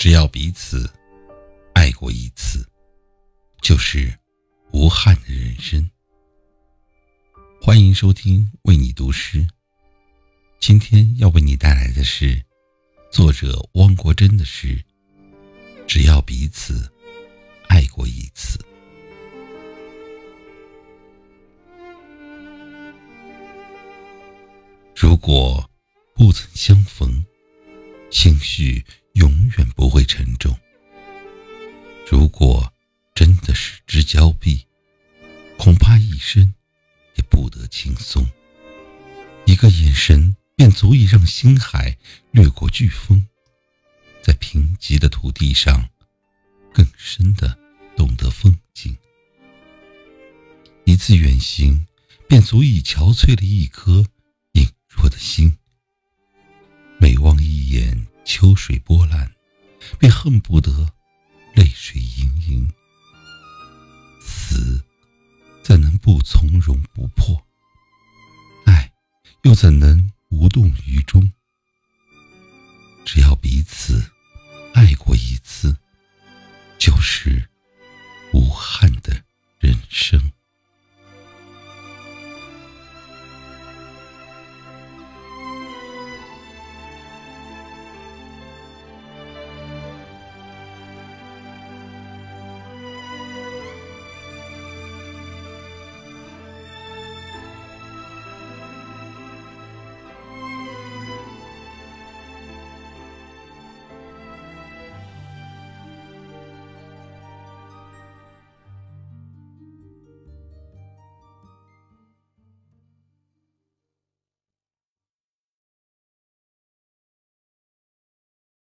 只要彼此爱过一次，就是无憾的人生。欢迎收听为你读诗。今天要为你带来的是作者汪国真的诗《只要彼此爱过一次》。如果不曾相逢，兴许永远不失之交臂，恐怕一生也不得轻松。一个眼神便足以让星海掠过飓风，在贫瘠的土地上，更深的懂得风景。一次远行，便足以憔悴了一颗。我的心，每望一眼秋水波澜，便恨不得泪水盈盈。从容不迫。爱又怎能无动于衷？只要彼此爱过一次就是无憾